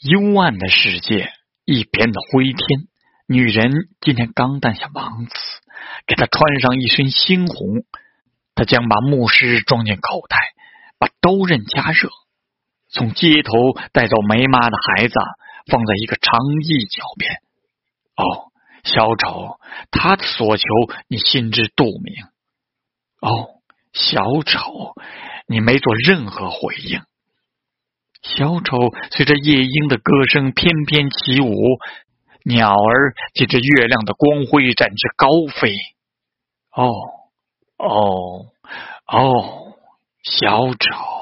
幽暗的世界一片的灰天。女人今天刚诞下王子，给他穿上一身猩红。他将把牧师装进口袋，把刀刃加热，从街头带走梅妈的孩子，放在一个长椅脚边。哦，小丑，他的所求你心知肚明。哦，小丑，你没做任何回应。小丑随着夜莺的歌声翩翩起舞，鸟儿借着月亮的光辉展翅高飞。哦，哦，哦，小丑。